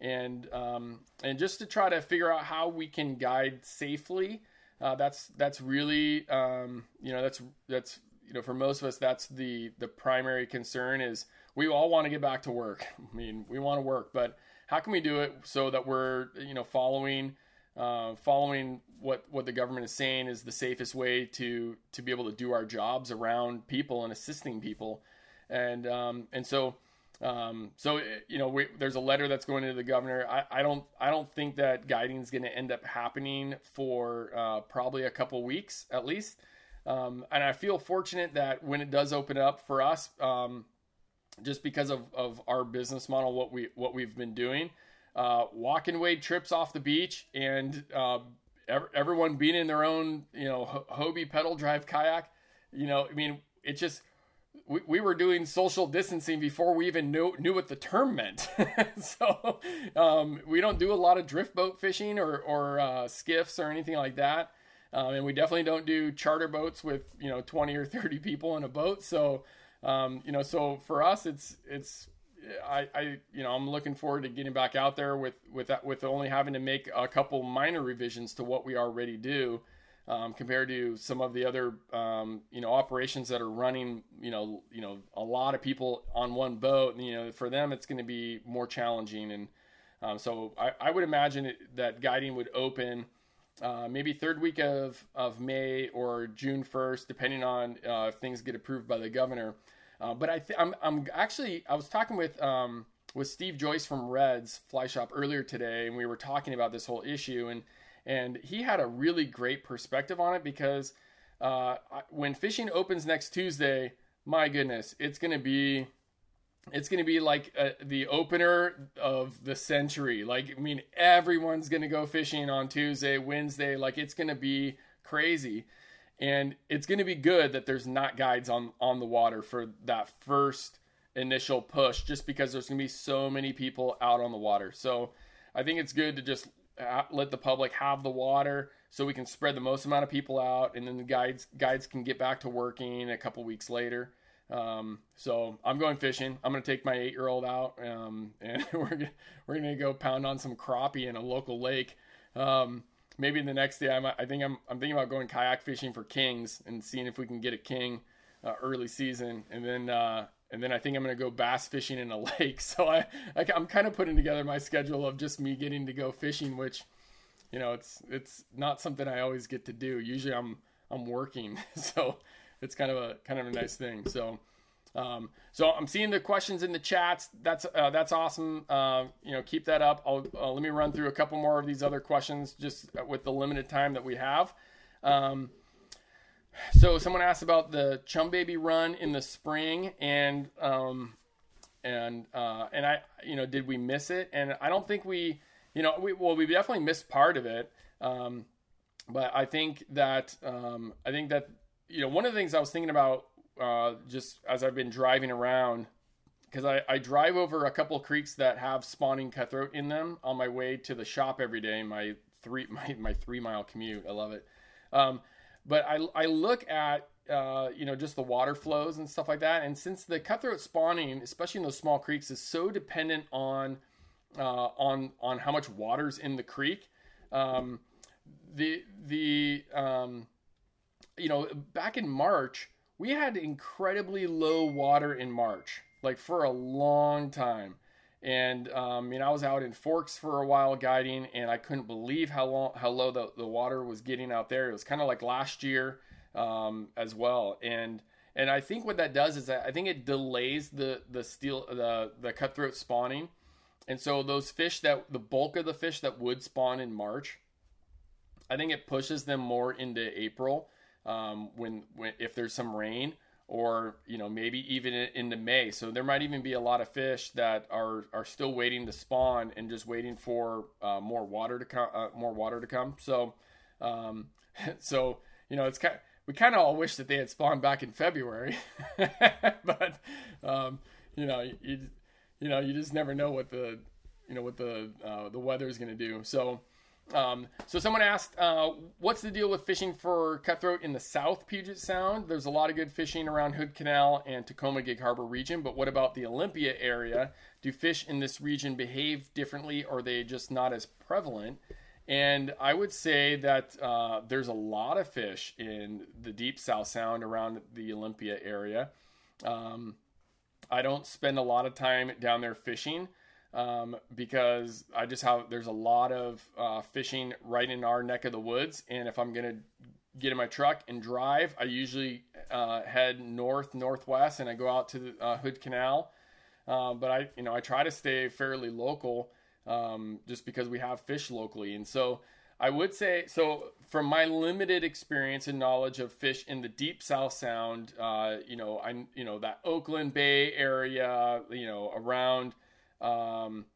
and um, and just to try to figure out how we can guide safely uh, that's that's really um, you know that's that's you know for most of us that's the the primary concern is we all want to get back to work. [laughs] I mean, we want to work, but how can we do it so that we're you know following uh, following what what the government is saying is the safest way to to be able to do our jobs around people and assisting people, and um, and so um, so you know, we, there's a letter that's going into the governor. I, I don't I don't think that guiding is going to end up happening for uh, probably a couple weeks at least. Um, and I feel fortunate that when it does open up for us, um, just because of, of our business model, what we what we've been doing, uh, walk and wade trips off the beach, and uh, everyone being in their own you know Hobie pedal drive kayak. You know, I mean, it just we, we were doing social distancing before we even knew knew what the term meant. [laughs] so um, we don't do a lot of drift boat fishing or or uh, skiffs or anything like that, um, and we definitely don't do charter boats with you know twenty or thirty people in a boat. So um, you know, so for us, it's it's I, I you know I'm looking forward to getting back out there with with that with only having to make a couple minor revisions to what we already do um, compared to some of the other um, you know operations that are running you know you know a lot of people on one boat. And you know for them it's going to be more challenging. And um, so I, I, would imagine it, that guiding would open uh, maybe third week of, of May or June 1st depending on uh, if things get approved by the governor uh, but I th- I'm, I'm actually I was talking with um, with Steve Joyce from Reds Fly Shop earlier today and we were talking about this whole issue and and he had a really great perspective on it because uh, when fishing opens next Tuesday, my goodness, it's gonna be it's gonna be like uh, the opener of the century. Like I mean, everyone's gonna go fishing on Tuesday, Wednesday. Like it's gonna be crazy, and it's gonna be good that there's not guides on on the water for that first initial push, just because there's gonna be so many people out on the water. So I think it's good to just let the public have the water so we can spread the most amount of people out and then the guides guides can get back to working a couple weeks later. Um, so i'm going fishing. I'm going to take my eight year old out um, [laughs] and we're gonna, we're going to go pound on some crappie in a local lake. Um, maybe the next day I'm, i think I'm, I'm thinking about going kayak fishing for kings and seeing if we can get a king uh, early season and then uh, and then I think I'm going to go bass fishing in a [laughs] lake. So I, I am kind of putting together my schedule of just me getting to go fishing, which, you know, it's it's not something I always get to do. Usually I'm I'm working, [laughs] so it's kind of a kind of a nice thing. So. Um, so I'm seeing the questions in the chats. That's uh, that's awesome. Uh, you know, keep that up. I'll uh, let me run through a couple more of these other questions just with the limited time that we have. Um, so someone asked about the Chum Baby run in the spring, and um, and uh, and I, you know, did we miss it? And I don't think we, you know, we well, we definitely missed part of it. Um, but I think that um, I think that you know one of the things I was thinking about uh, just as I've been driving around because I, I drive over a couple creeks that have spawning cutthroat in them on my way to the shop every day. My three [laughs] my, my three mile commute. I love it. Um, but I, I look at uh, you know just the water flows and stuff like that, and since the cutthroat spawning, especially in those small creeks, is so dependent on uh, on on how much water's in the creek, um, the the um, you know back in March we had incredibly low water in March, like for a long time, And um, I mean, I was out in Forks for a while guiding, and I couldn't believe how long, how low the, the water was getting out there. It was kind of like last year um, as well. And and I think what that does is that I think it delays the the steel the the cutthroat spawning. And so those fish that the bulk of the fish that would spawn in March, I think it pushes them more into April um, when when if there's some rain or you know maybe even into May. So there might even be a lot of fish that are are still waiting to spawn and just waiting for uh, more water to come uh, more water to come. So um, [laughs] so you know it's kind we kind of all wish that they had spawned back in February, [laughs] but um, you know you you know you just never know what the you know what the uh, the weather is going to do. So um, so someone asked, uh, what's the deal with fishing for cutthroat in the South Puget Sound? There's a lot of good fishing around Hood Canal and Tacoma Gig Harbor region, but what about the Olympia area? Do fish in this region behave differently, or are they just not as prevalent? And I would say that uh, there's a lot of fish in the deep South Sound around the Olympia area. Um, I don't spend a lot of time down there fishing um, because I just have there's a lot of uh, fishing right in our neck of the woods, and if I'm gonna get in my truck and drive, I usually uh, head north northwest, and I go out to the uh, Hood Canal. Uh, but I you know I try to stay fairly local um, just because we have fish locally, and so. I would say so. From my limited experience and knowledge of fish in the deep South Sound, uh, you know, I you know that Oakland Bay area, you know, around um,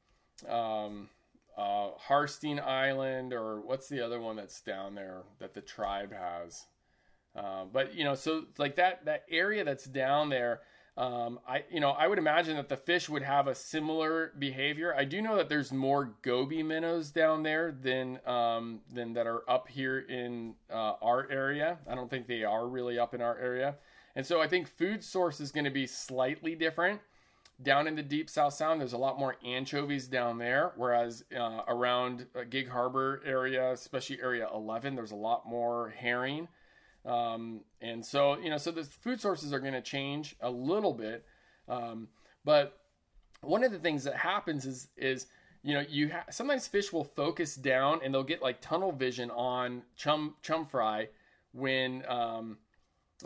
um, uh, Harstine Island, or what's the other one that's down there that the tribe has? Uh, but you know, so like that that area that's down there, um, I you know I would imagine that the fish would have a similar behavior. I do know that there's more goby minnows down there than um, than that are up here in uh, our area. I don't think they are really up in our area, and so I think food source is going to be slightly different. Down in the deep South Sound, there's a lot more anchovies down there, whereas uh, around uh, Gig Harbor area, especially area 11, there's a lot more herring. Um, and so, you know, so the food sources are going to change a little bit. Um, but one of the things that happens is, is you know, you ha- sometimes fish will focus down and they'll get like tunnel vision on chum chum fry when um,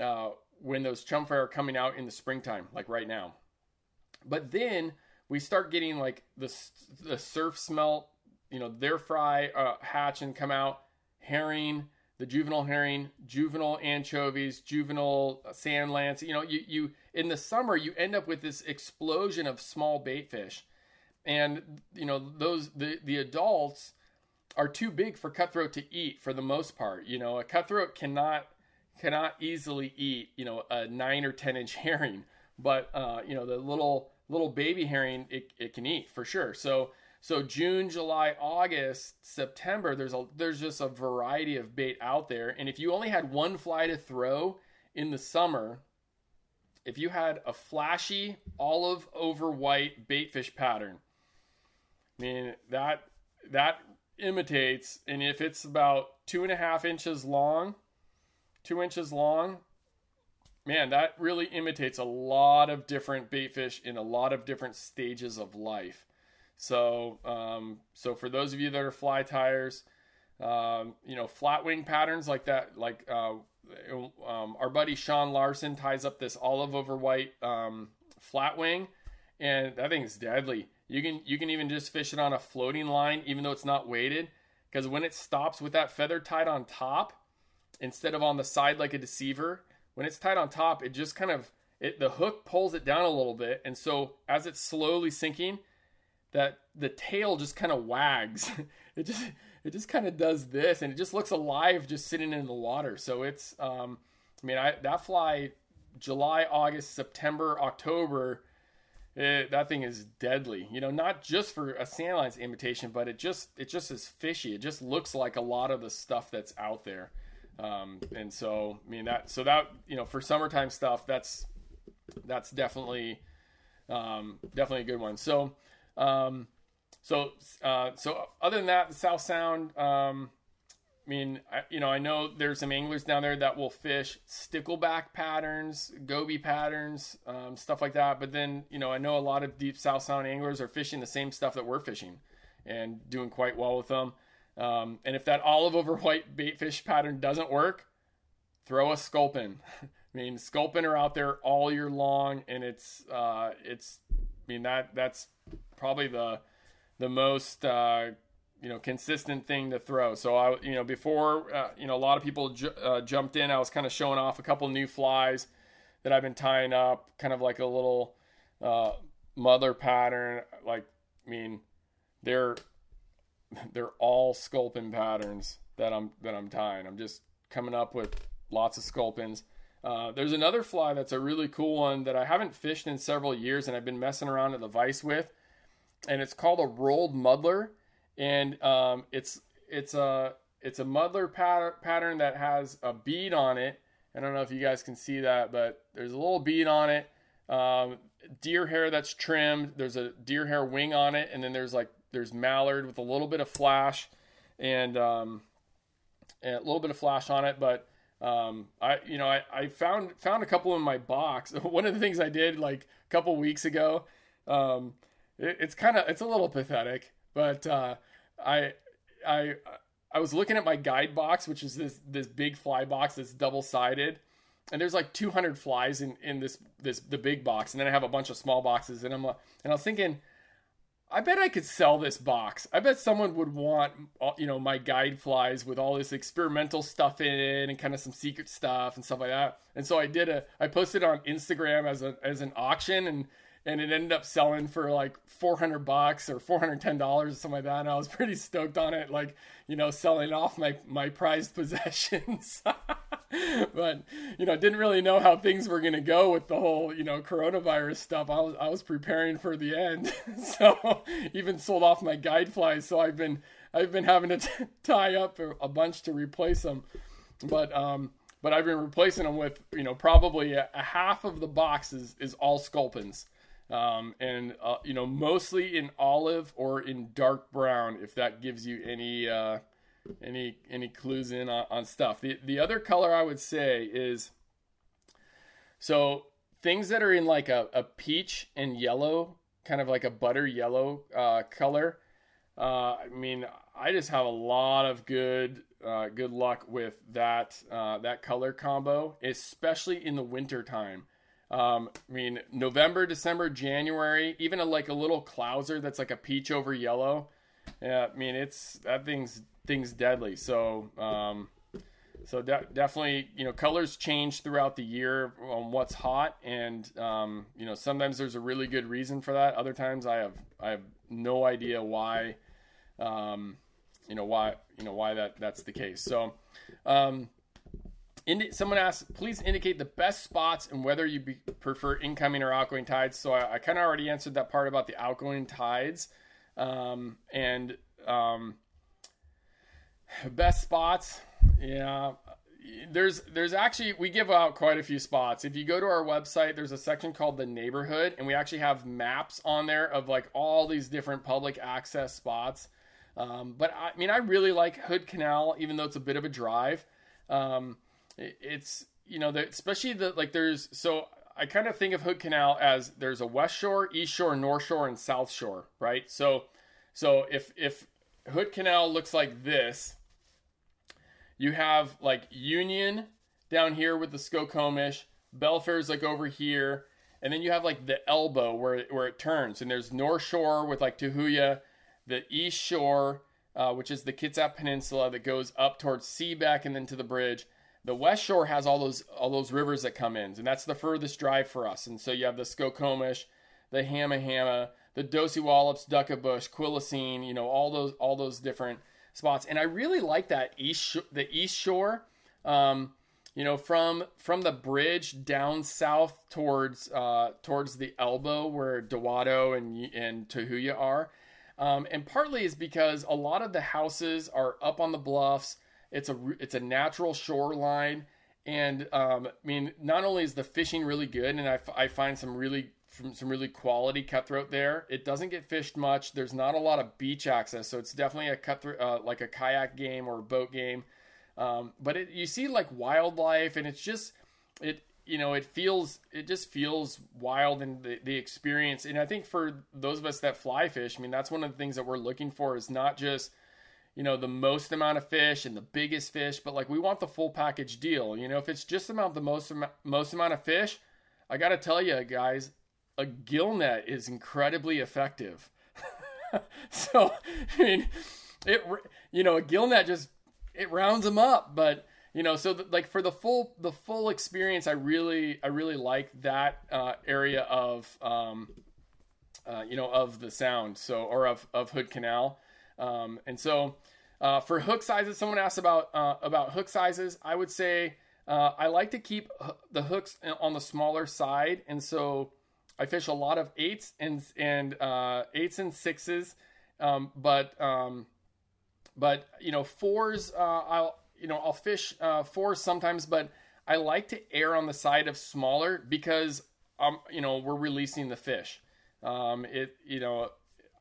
uh, when those chum fry are coming out in the springtime, like right now. But then we start getting like the the surf smelt, you know, their fry uh, hatch and come out, herring, the juvenile herring, juvenile anchovies, juvenile sand lance. You know, you you in the summer you end up with this explosion of small bait fish, and you know those the the adults are too big for cutthroat to eat for the most part. You know, a cutthroat cannot cannot easily eat you know a nine or ten inch [laughs] herring, but uh, you know the little little baby herring it, it can eat for sure. So so June, July, August, September, there's a there's just a variety of bait out there. And if you only had one fly to throw in the summer, if you had a flashy olive over white bait fish pattern, I mean that that imitates, and if it's about two and a half inches long, two inches long, man, that really imitates a lot of different bait fish in a lot of different stages of life. So, um, so for those of you that are fly tyers, um, you know, flat wing patterns like that, like uh, um, our buddy Sean Larson ties up this olive over white um, flat wing, and that thing's deadly. You can you can even just fish it on a floating line, even though it's not weighted, because when it stops with that feather tied on top, instead of on the side like a deceiver, when it's tied on top, it just kind of it the hook pulls it down a little bit, and so as it's slowly sinking, that the tail just kind of wags. [laughs] it just it just kind of does this, and it just looks alive just sitting in the water. So it's um, I mean I that fly July, August, September, October. It, that thing is deadly. You know, not just for a sand lance imitation, but it just it just is fishy. It just looks like a lot of the stuff that's out there. Um, and so, I mean that, so that, you know, for summertime stuff, that's, that's definitely, um, definitely a good one. So, um, so, uh, so other than that, the South Sound, um, I mean, I, you know, I know there's some anglers down there that will fish stickleback patterns, goby patterns, um, stuff like that. But then, you know, I know a lot of deep South Sound anglers are fishing the same stuff that we're fishing and doing quite well with them. Um, and if that olive over white baitfish pattern doesn't work, throw a sculpin. [laughs] I mean, sculpin are out there all year long, and it's uh, it's. I mean that that's probably the the most uh, you know consistent thing to throw. So I you know before uh, you know a lot of people ju- uh, jumped in. I was kind of showing off a couple new flies that I've been tying up, kind of like a little uh, muddler pattern. Like I mean, they're they're all sculpin patterns that I'm that I'm tying. I'm just coming up with lots of sculpins. Uh, there's another fly that's a really cool one that I haven't fished in several years, and I've been messing around at the vise with, and it's called a rolled muddler, and um, it's it's a it's a muddler pat- pattern that has a bead on it. I don't know if you guys can see that, but there's a little bead on it. Um, deer hair that's trimmed. There's a deer hair wing on it, and then there's like there's mallard with a little bit of flash, and, um, and a little bit of flash on it. But um, I you know I, I found found a couple in my box. [laughs] One of the things I did like a couple weeks ago. Um, it, it's kind of it's a little pathetic, but uh, I I I was looking at my guide box, which is this this big fly box that's double sided, and there's like 200 flies in in this this the big box, and then I have a bunch of small boxes, and I'm and I was thinking I bet I could sell this box. I bet someone would want, uh, you know, my guide flies with all this experimental stuff in it and kind of some secret stuff and stuff like that. And so I did a, I posted on Instagram as a as an auction and and it ended up selling for like 400 bucks or 410 dollars or something like that and i was [laughs] pretty stoked on it like you know selling off my my prized possessions [laughs] [laughs] but you know didn't really know how things were going to go with the whole you know coronavirus stuff. I was i was preparing for the end. [laughs] So even sold off my guide flies so i've been i've been having to t- [laughs] tie up a bunch to replace them but um but I've been replacing them with, you know, probably a, a half of the box is, is all sculpins. Um, and uh, you know mostly in olive or in dark brown if that gives you any uh, any any clues in on, on, stuff the the other color i would say is so things that are in like a, a peach and yellow kind of like a butter yellow uh, color uh, i mean i just have a lot of good uh, good luck with that uh, that color combo especially in the winter time um, I mean, November, December, January, even a, like a little clouser that's like a peach over yellow. Yeah, I mean, it's that thing's thing's deadly. So, um, so de- definitely, you know, colors change throughout the year on what's hot, and um, you know, sometimes there's a really good reason for that. Other times, I have I have no idea why, um, you know, why you know why that that's the case. So. Um, Indi- someone asked, please indicate the best spots and whether you be- prefer incoming or outgoing tides. So I, I kind of already answered that part about the outgoing tides. Um, and um, best spots, yeah. There's there's actually we give out quite a few spots. If you go to our website, there's a section called the neighborhood, and we actually have maps on there of like all these different public access spots. Um, but I, I mean, I really like Hood Canal, even though it's a bit of a drive. Um, it's you know, especially the like there's so I kind of think of Hood Canal as there's a west shore, east shore, north shore, and south shore, right? So so if if Hood Canal looks like this, you have like Union down here with the Skokomish, Belfair's like over here, and then you have like the elbow where it, where it turns, and there's North Shore with like Tahuya, the East Shore, uh, which is the Kitsap Peninsula that goes up towards Seabeck and then to the bridge, the West Shore has all those all those rivers that come in, and that's the furthest drive for us. And so you have the Skokomish, the Hamma Hamma, the Dosewallips, Duckabush, Quilcene, you know, all those all those different spots. And I really like that east the East Shore. Um, you know, from from the bridge down south towards uh, towards the elbow where Dewatto and and Tahuya are, um, and partly is because a lot of the houses are up on the bluffs it's a it's a natural shoreline, and um, I mean, not only is the fishing really good, and I, I find some really some, some really quality cutthroat there. It doesn't get fished much. There's not a lot of beach access, so it's definitely a cutthroat, uh, like a kayak game or a boat game. Um, but it, you see like wildlife, and it's just it you know it feels it just feels wild and the, the experience. And I think for those of us that fly fish, I mean that's one of the things that we're looking for is not just you know the most amount of fish and the biggest fish, but like we want the full package deal. You know if it's just about the most most amount of fish I got to tell you guys, a gill net is incredibly effective. [laughs] so, I mean, it you know, a gill net just it rounds them up, but you know, so the, like for the full the full experience, I really I really like that uh, area of um, uh, you know of the sound, so or of of Hood Canal, um, and so uh, for hook sizes, someone asked about uh, about hook sizes. I would say uh, I like to keep the hooks on the smaller side, and so I fish a lot of eights and and uh, eights and sixes, um, but um, but you know fours. Uh, I'll you know I'll fish uh, fours sometimes, but I like to err on the side of smaller because um you know we're releasing the fish. Um, it you know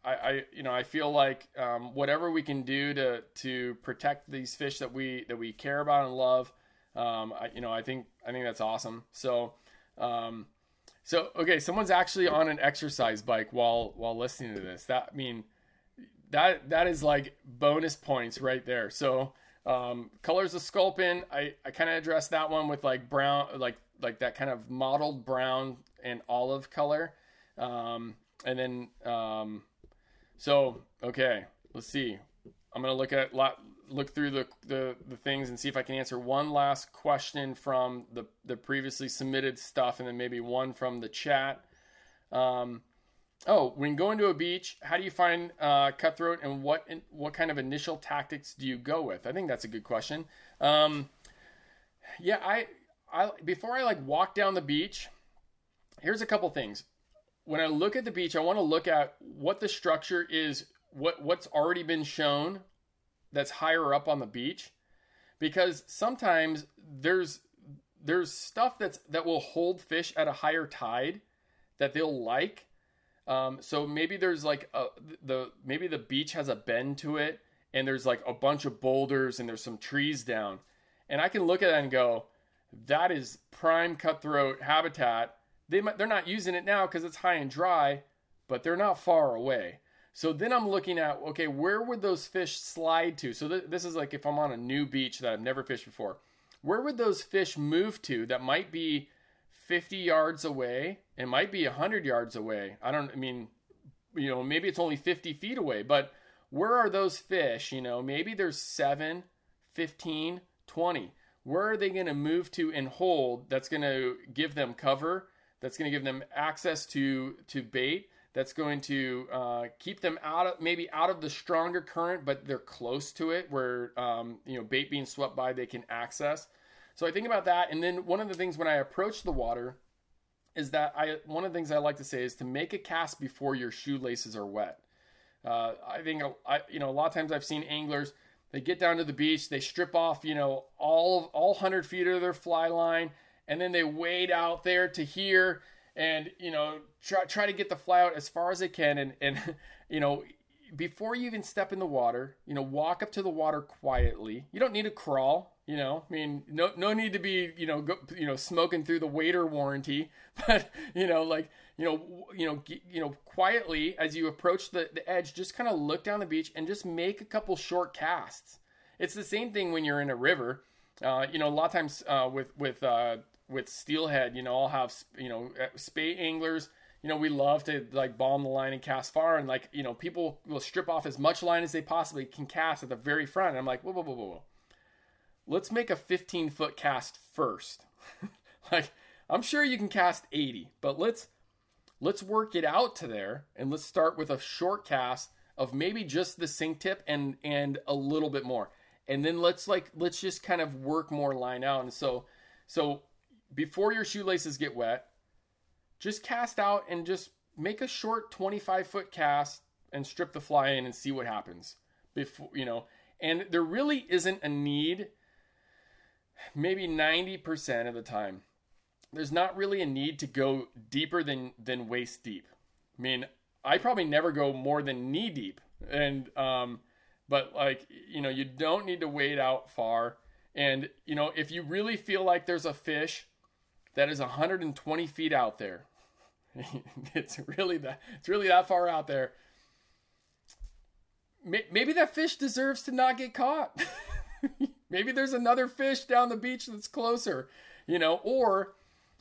I, I, you know I feel like um, whatever we can do to to protect these fish that we that we care about and love um, I, you know, I think I think that's awesome. So, um, so okay, someone's actually on an exercise bike while while listening to this. That I mean, that that is like bonus points right there. So, um, colors of sculpin, I I kind of addressed that one with like brown, like like that kind of mottled brown and olive color. Um, and then, um, so okay, let's see. I'm gonna look at lot look through the, the, the things and see if I can answer one last question from the the previously submitted stuff, and then maybe one from the chat. Um, oh, when going to a beach, how do you find uh, cutthroat, and what in, what kind of initial tactics do you go with? I think that's a good question. Um, yeah, I I before I like walk down the beach, here's a couple things. When I look at the beach, I want to look at what the structure is, what what's already been shown that's higher up on the beach because sometimes there's there's stuff that's that will hold fish at a higher tide that they'll like. Um, so maybe there's like a, the maybe the beach has a bend to it and there's like a bunch of boulders and there's some trees down. And i can look at that and go that is prime cutthroat habitat. They they're not using it now because it's high and dry but they're not far away so then I'm looking at, okay, where would those fish slide to? So th- this is like if I'm on a new beach that I've never fished before. Where would those fish move to that might be 50 yards away? It might be 100 yards away. I don't, I mean, you know, maybe it's only 50 feet away, but where are those fish? You know, maybe there's 7, 15, 20. Where are they going to move to and hold that's going to give them cover? That's going to give them access to to bait that's going to uh, keep them out of maybe out of the stronger current, but they're close to it where um, you know bait being swept by they can access. So I think about that, and then one of the things when I approach the water is that I one of the things I like to say is to make a cast before your shoelaces are wet. Uh, I think I, you know a lot of times I've seen anglers they get down to the beach, they strip off you know all all hundred feet of their fly line, and then they wade out there to here and you know try try to get the fly out as far as it can and and you know before you even step in the water you know walk up to the water quietly you don't need to crawl you know i mean no no need to be you know go, you know smoking through the waiter warranty but you know like you know you know you know quietly as you approach the, the edge just kind of look down the beach and just make a couple short casts it's the same thing when you're in a river uh, you know a lot of times uh, with with uh, with steelhead, you know, I'll have you know uh, Spey anglers. You know, we love to like bomb the line and cast far, and like you know, people will strip off as much line as they possibly can cast at the very front. And I'm like, whoa, whoa, whoa, whoa, whoa, let's make a 15 foot cast first. [laughs] like, I'm sure you can cast 80, but let's let's work it out to there, and let's start with a short cast of maybe just the sink tip and and a little bit more, and then let's like let's just kind of work more line out. And so so before your shoelaces get wet, just cast out and just make a short 25 foot cast and strip the fly in and see what happens. Before, you know, and there really isn't a need, maybe 90% of the time, there's not really a need to go deeper than than waist deep. I mean, I probably never go more than knee deep, and um, but like you know, you don't need to wade out far. And you know, if you really feel like there's a fish that is 120 feet out there, [laughs] it's really that it's really that far out there. Maybe that fish deserves to not get caught. [laughs] Maybe there's another fish down the beach that's closer, you know, or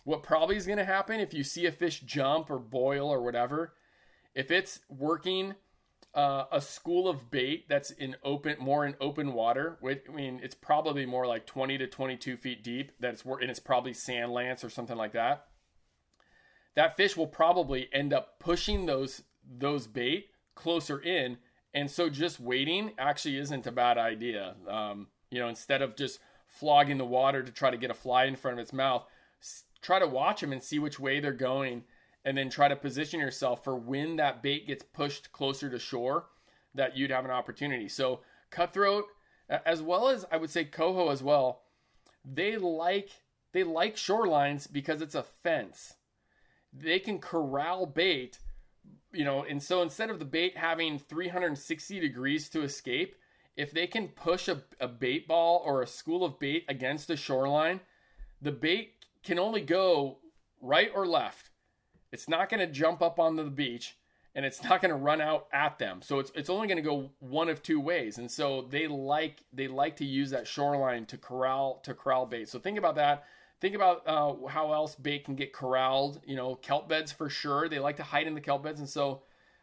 what probably is going to happen if you see a fish jump or boil or whatever, if it's working uh, a school of bait that's in open, more in open water. I mean, it's probably more like 20 to 22 feet deep. That's and it's probably sand lance or something like that. That fish will probably end up pushing those those bait closer in, and so just waiting actually isn't a bad idea. Um, you know, instead of just flogging the water to try to get a fly in front of its mouth, try to watch them and see which way they're going and then try to position yourself for when that bait gets pushed closer to shore that you'd have an opportunity. So cutthroat as well as I would say coho as well, they like they like shorelines because it's a fence. They can corral bait, you know, and so instead of the bait having 360 degrees to escape, if they can push a, a bait ball or a school of bait against a shoreline, the bait can only go right or left. It's not going to jump up onto the beach and it's not going to run out at them. So it's it's only going to go one of two ways. And so they like they like to use that shoreline to corral to corral bait. So think about that. Think about uh, how else bait can get corralled. You know, kelp beds for sure. They like to hide in the kelp beds, and so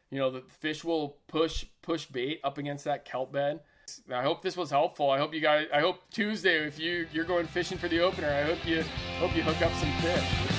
you know the fish will push push bait up against that kelp bed. I hope this was helpful. I hope you guys. I hope Tuesday, if you you're going fishing for the opener, I hope you hope you hook up some fish.